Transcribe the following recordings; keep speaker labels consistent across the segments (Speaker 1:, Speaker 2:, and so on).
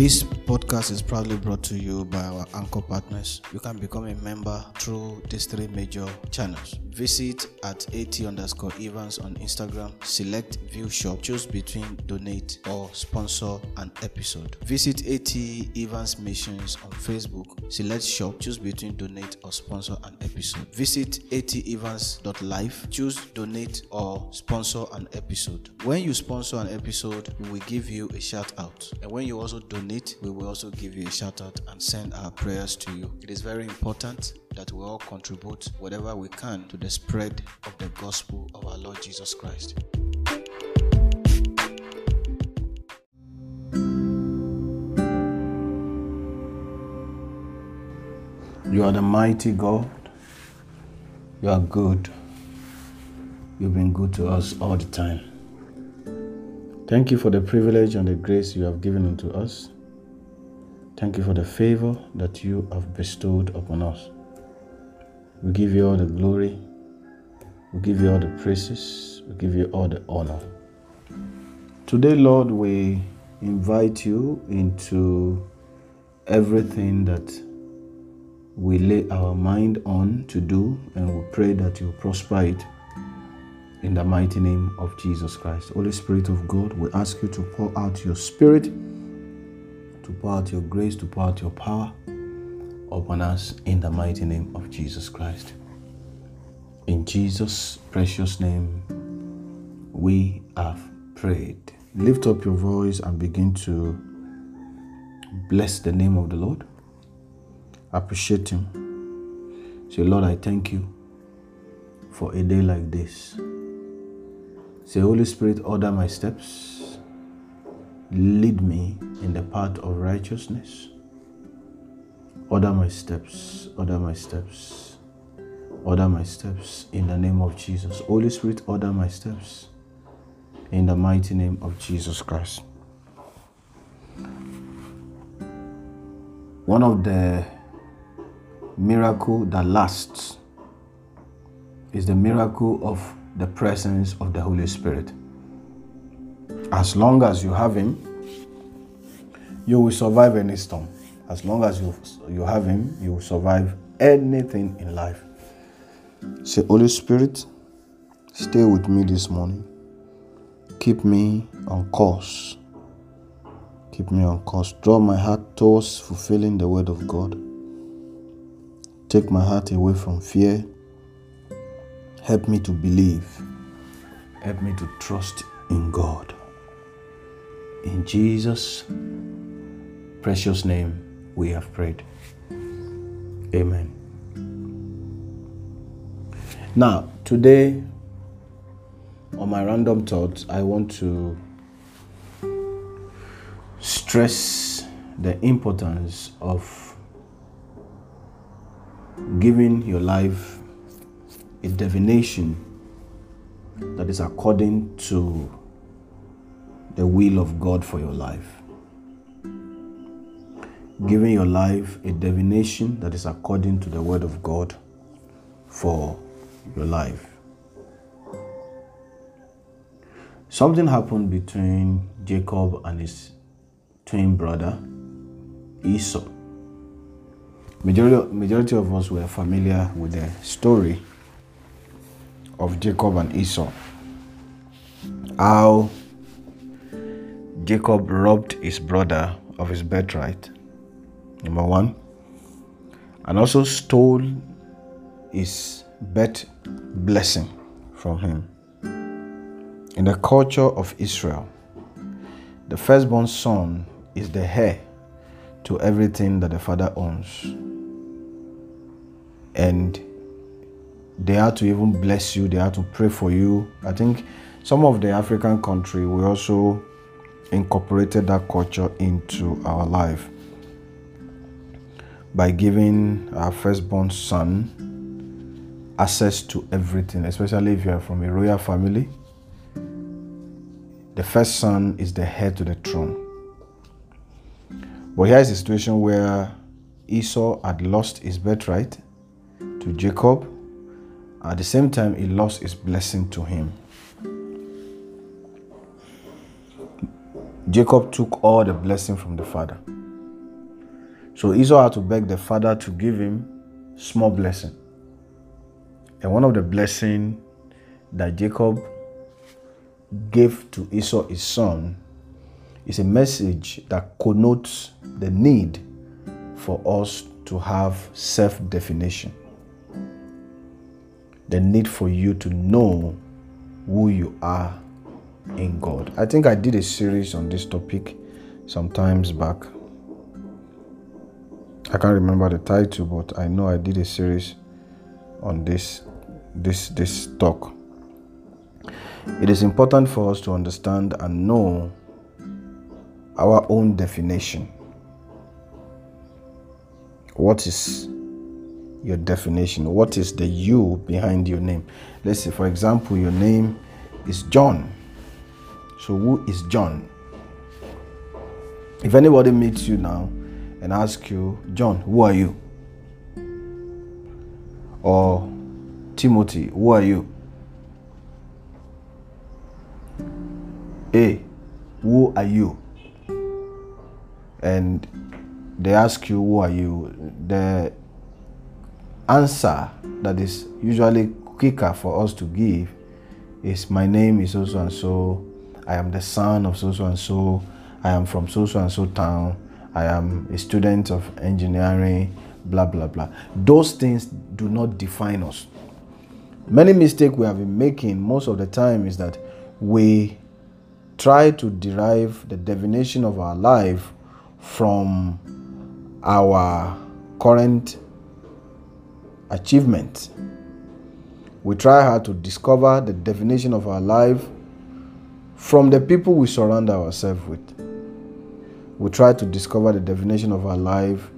Speaker 1: This podcast is proudly brought to you by our anchor partners. You can become a member through these three major channels. Visit at AT underscore Evans on Instagram, select view shop, choose between donate or sponsor an episode. Visit AT Evans Missions on Facebook, select shop, choose between donate or sponsor an episode. Visit atevans.life, choose donate or sponsor an episode. When you sponsor an episode, we will give you a shout out. And when you also donate, we will also give you a shout out and send our prayers to you. It is very important that we all contribute whatever we can to the spread of the gospel of our Lord Jesus Christ. You are the mighty God. You are good. You've been good to us all the time. Thank you for the privilege and the grace you have given unto us. Thank you for the favor that you have bestowed upon us. We give you all the glory. We give you all the praises. We give you all the honor. Today, Lord, we invite you into everything that we lay our mind on to do, and we pray that you prosper it in the mighty name of Jesus Christ. Holy Spirit of God, we ask you to pour out your spirit, to pour out your grace, to pour out your power upon us in the mighty name of Jesus Christ. In Jesus' precious name, we have prayed. Lift up your voice and begin to bless the name of the Lord. Appreciate Him. Say, Lord, I thank you for a day like this. Say, Holy Spirit, order my steps. Lead me in the path of righteousness. Order my steps, order my steps, order my steps in the name of Jesus. Holy Spirit, order my steps in the mighty name of Jesus Christ. One of the miracle that lasts is the miracle of the presence of the Holy Spirit. As long as you have Him, you will survive any storm. As long as you, you have Him, you will survive anything in life. Say, Holy Spirit, stay with me this morning. Keep me on course. Keep me on course. Draw my heart towards fulfilling the word of God. Take my heart away from fear. Help me to believe. Help me to trust in God. In Jesus' precious name, we have prayed. Amen. Now, today, on my random thoughts, I want to stress the importance of giving your life a divination that is according to the will of God for your life. Giving your life a divination that is according to the word of God for your life. Something happened between Jacob and his twin brother Esau. Majority, majority of us were familiar with the story of Jacob and Esau. How Jacob robbed his brother of his birthright, number one, and also stole his birth blessing from him. In the culture of Israel, the firstborn son is the heir to everything that the father owns. And they are to even bless you, they are to pray for you. I think some of the African country we also incorporated that culture into our life. by giving our firstborn son access to everything, especially if you are from a royal family. The first son is the heir to the throne. But here is a situation where Esau had lost his birthright to Jacob. At the same time, he lost his blessing to him. Jacob took all the blessing from the father. So Esau had to beg the father to give him small blessing. And one of the blessing that Jacob gave to Esau his son is a message that connotes the need for us to have self-definition. The need for you to know who you are in God. I think I did a series on this topic some times back. I can't remember the title, but I know I did a series on this this this talk. It is important for us to understand and know our own definition. What is your definition? What is the you behind your name? Let's say, for example, your name is John. So, who is John? If anybody meets you now and asks you, John, who are you? Or Timothy, who are you? A, who are you? And they ask you, who are you? The answer that is usually quicker for us to give is, my name is so so and so I am the son of so so and so. I am from so so and so town. I am a student of engineering, blah blah blah. Those things do not define us. Many mistakes we have been making most of the time is that we try to derive the definition of our life from our current achievement. We try hard to discover the definition of our life from the people we surround ourselves with. We try to discover the definition of our life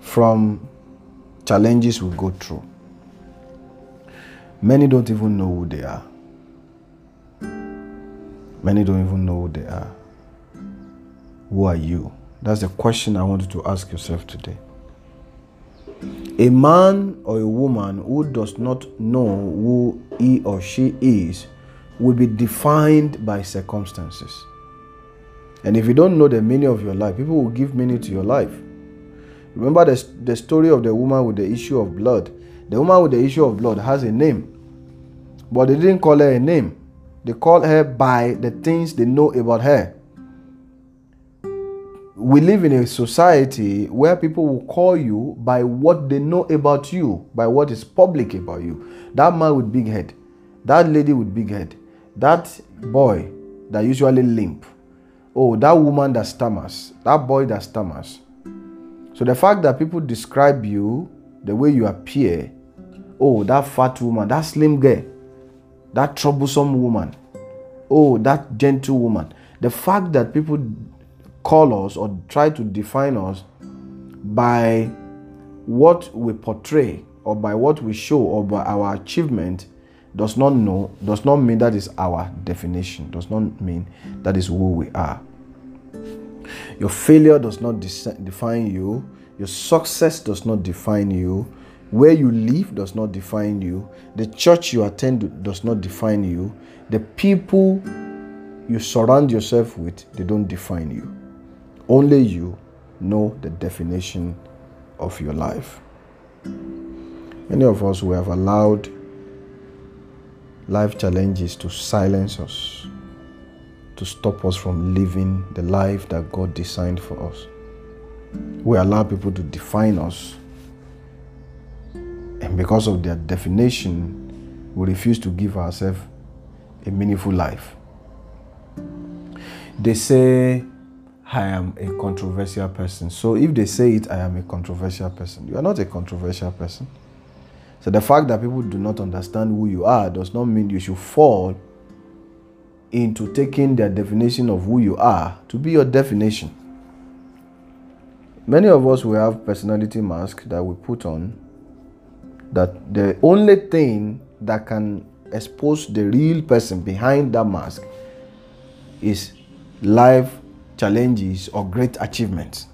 Speaker 1: from challenges we go through. Many don't even know who they are. Many don't even know who they are. Who are you? That's the question I want you to ask yourself today. A man or a woman who does not know who he or she is will be defined by circumstances. And if you don't know the meaning of your life, people will give meaning to your life. Remember the, the story of the woman with the issue of blood. The woman with the issue of blood has a name, but they didn't call her a name. They called her by the things they know about her. We live in a society where people will call you by what they know about you, by what is public about you. That man with big head, that lady with big head, that boy that usually limp, oh, that woman that stammers, that boy that stammers. So the fact that people describe you the way you appear, oh, that fat woman, that slim girl, that troublesome woman, oh, that gentle woman. The fact that people call us or try to define us by what we portray or by what we show or by our achievement does not know does not mean that is our definition does not mean that is who we are. Your failure does not define you your success does not define you where you live does not define you the church you attend does not define you the people you surround yourself with they don't define you. Only you know the definition of your life. Many of us who have allowed life challenges to silence us, to stop us from living the life that God designed for us. We allow people to define us, and because of their definition, we refuse to give ourselves a meaningful life. They say, I am a controversial person. So if they say it, I am a controversial person. You are not a controversial person. So the fact that people do not understand who you are does not mean you should fall into taking their definition of who you are to be your definition. many of us will have personality mask that we put on that the only thing that can expose the real person behind that mask is life challenges or great achievements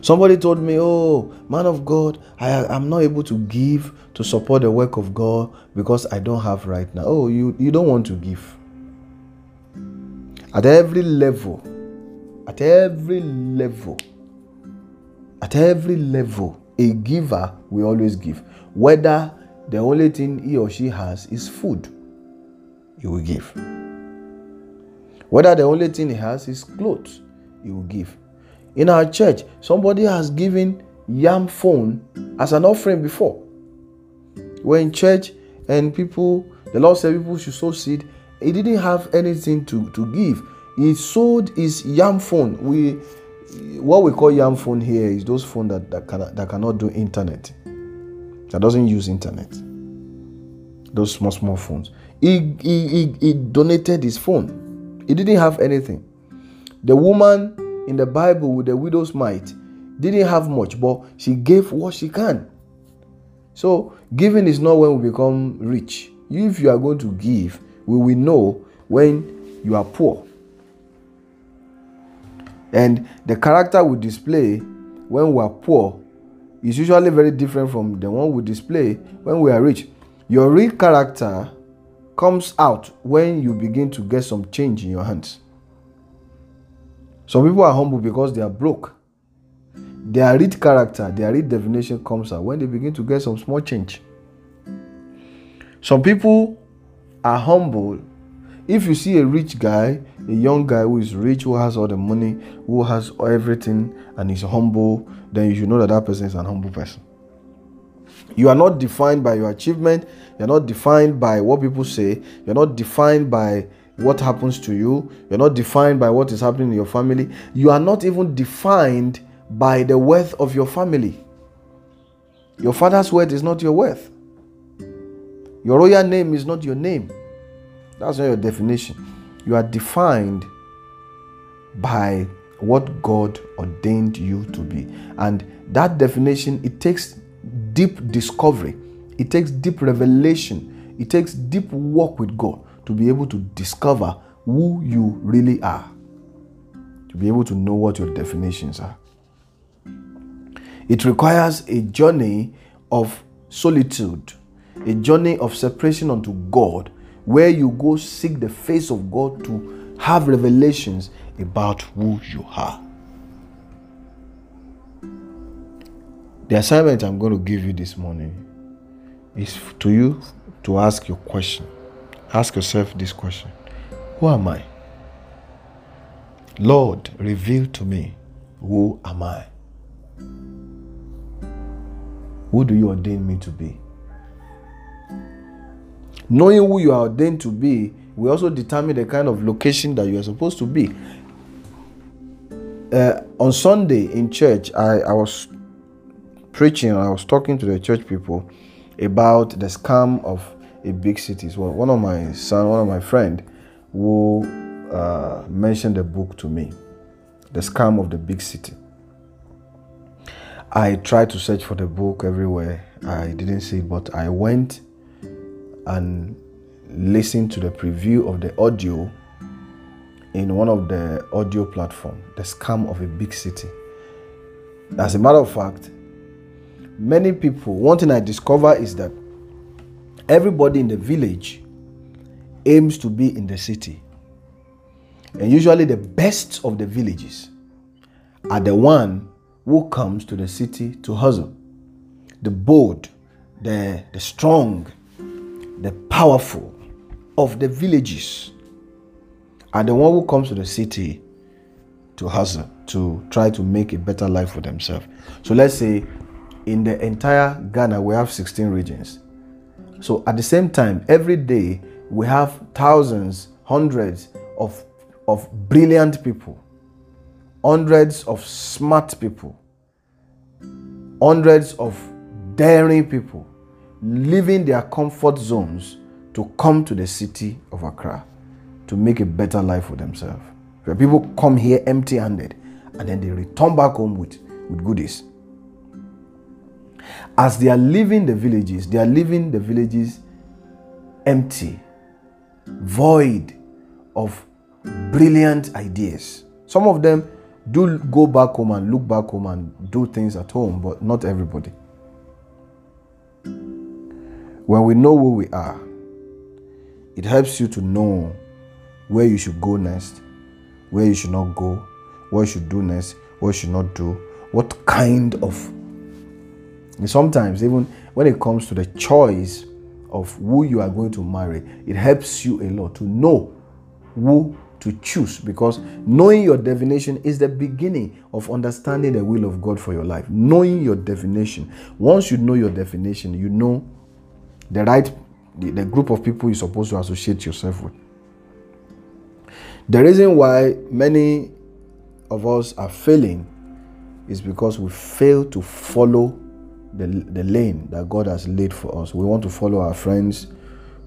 Speaker 1: somebody told me oh man of god i am not able to give to support the work of god because i don't have right now. Oh you you don't want to give. At every level at every level at every level a giver will always give. Whether the only thing he or she has is food he will give. Whether the only thing he has is clothes he will give in our church somebody has given yam phone as an offering before we're in church and people the lord said people should sow seed he didn't have anything to, to give. He sold his yam phone. We what we call yam phone here is those phones that, that cannot that cannot do internet. That doesn't use internet. Those small, small phones. He, he, he, he donated his phone. He didn't have anything. The woman in the Bible with the widow's mite didn't have much, but she gave what she can. So giving is not when we become rich. If you are going to give, we will know when you are poor. And the character we display when we are poor is usually very different from the one we display when we are rich. Your real character comes out when you begin to get some change in your hands. Some people are humble because they are broke. Their real character, their real definition comes out when they begin to get some small change. Some people are humble. If you see a rich guy, a young guy who is rich, who has all the money, who has everything, and is humble, then you should know that that person is an humble person. You are not defined by your achievement. You're not defined by what people say. You're not defined by what happens to you. You're not defined by what is happening in your family. You are not even defined by the wealth of your family. Your father's wealth is not your worth. Your royal name is not your name. That's not your definition. You are defined by what God ordained you to be. And that definition, it takes deep discovery, it takes deep revelation, it takes deep work with God to be able to discover who you really are, to be able to know what your definitions are. It requires a journey of solitude a journey of separation unto God, where you go seek the face of God to have revelations about who you are. The assignment I'm going to give you this morning is to you to ask your question. Ask yourself this question Who am I? Lord, reveal to me who am I? Who do you ordain me to be? Knowing who you are ordained to be will also determine the kind of location that you are supposed to be. Uh, on Sunday in church, I, I was preaching, I was talking to the church people about the scam of a big city. So one of my son, one of my friend, who uh, mentioned the book to me, The Scam of the Big City. I tried to search for the book everywhere. I didn't see it, but I went and listen to the preview of the audio in one of the audio platform the scam of a big city as a matter of fact many people one thing i discover is that everybody in the village aims to be in the city and usually the best of the villages are the one who comes to the city to hustle the bold the, the strong the powerful of the villages are the one who comes to the city to hustle, to try to make a better life for themselves. So let's say in the entire Ghana, we have 16 regions. So at the same time, every day we have thousands, hundreds of, of brilliant people, hundreds of smart people, hundreds of daring people leaving their comfort zones to come to the city of Accra to make a better life for themselves. Where people come here empty handed and then they return back home with, with goodies. As they are leaving the villages, they are leaving the villages empty, void of brilliant ideas. Some of them do go back home and look back home and do things at home, but not everybody. When we know who we are, it helps you to know where you should go next, where you should not go, what you should do next, what you should not do, what kind of. And sometimes, even when it comes to the choice of who you are going to marry, it helps you a lot to know who to choose because knowing your definition is the beginning of understanding the will of God for your life. Knowing your definition. Once you know your definition, you know the right the group of people you're supposed to associate yourself with. The reason why many of us are failing is because we fail to follow the, the lane that God has laid for us. We want to follow our friends.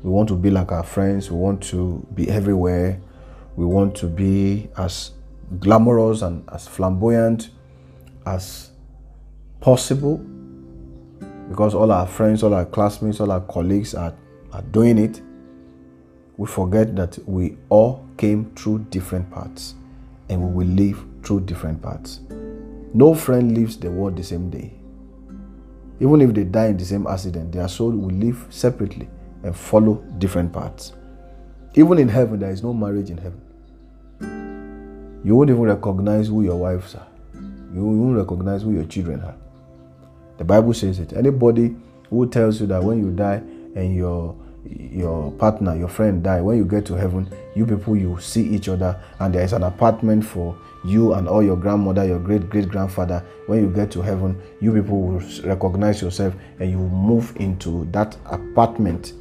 Speaker 1: We want to be like our friends. We want to be everywhere. We want to be as glamorous and as flamboyant as possible because all our friends, all our classmates, all our colleagues are, are doing it. We forget that we all came through different paths and we will live through different paths. No friend leaves the world the same day. Even if they die in the same accident, their soul will live separately and follow different paths. Even in heaven, there is no marriage in heaven. You won't even recognize who your wives are. You won't recognize who your children are. The Bible says it. Anybody who tells you that when you die and your your partner, your friend die, when you get to heaven, you people you see each other and there is an apartment for you and all your grandmother, your great great grandfather. When you get to heaven, you people will recognize yourself and you move into that apartment.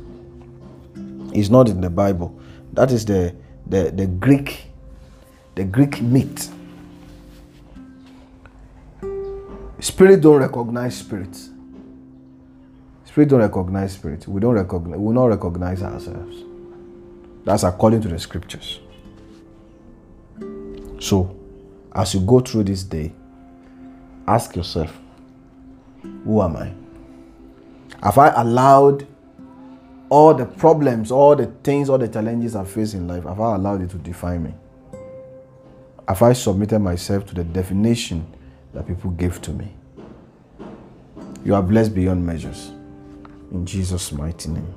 Speaker 1: It's not in the Bible. That is the the, the Greek the Greek myth. Spirit don't recognize spirits. Spirit don't recognize spirit. We don't recognize. We will not recognize ourselves. That's according to the scriptures. So, as you go through this day, ask yourself, who am I? Have I allowed all the problems, all the things, all the challenges I face in life, have I allowed it to define me? Have I submitted myself to the definition that people gave to me? You are blessed beyond measures. In Jesus' mighty name.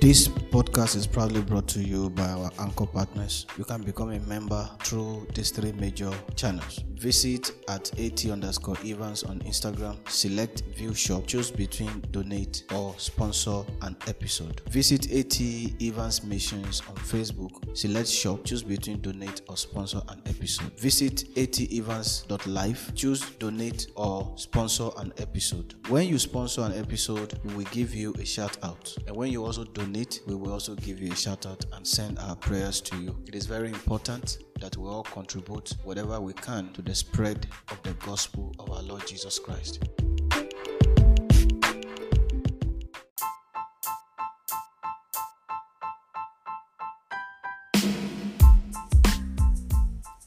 Speaker 1: This podcast is proudly brought to you by our anchor partners. You can become a member through these three major channels. Visit at AT underscore Evans on Instagram, select view shop, choose between donate or sponsor an episode. Visit AT Evans Missions on Facebook, select shop, choose between donate or sponsor an episode. Visit at atevans.life, choose donate or sponsor an episode. When you sponsor an episode, we will give you a shout out. And when you also donate, we will also give you a shout out and send our prayers to you. It is very important that we all contribute whatever we can to the spread of the gospel of our Lord Jesus Christ.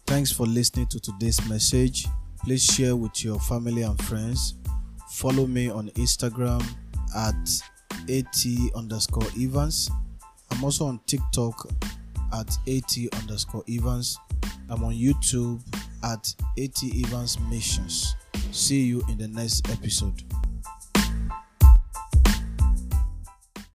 Speaker 1: Thanks for listening to today's message. Please share with your family and friends. Follow me on Instagram at at underscore Evans. I'm also on TikTok at at underscore Evans. I'm on YouTube at at Evans Missions. See you in the next episode.